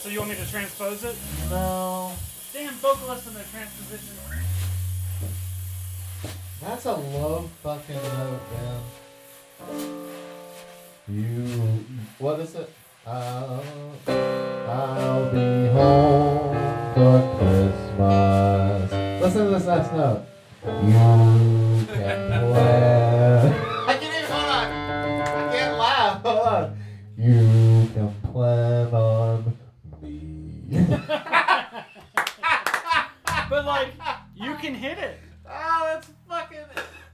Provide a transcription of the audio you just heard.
So you want me to transpose it? No. Damn vocalists and their transposition. That's a low fucking note, man. You. What is it? Uh, I'll be home for Christmas. Listen to this last note. You can plan. I can't even hold on. I can't laugh. Hold on. You can plan on me. But like, you can hit it.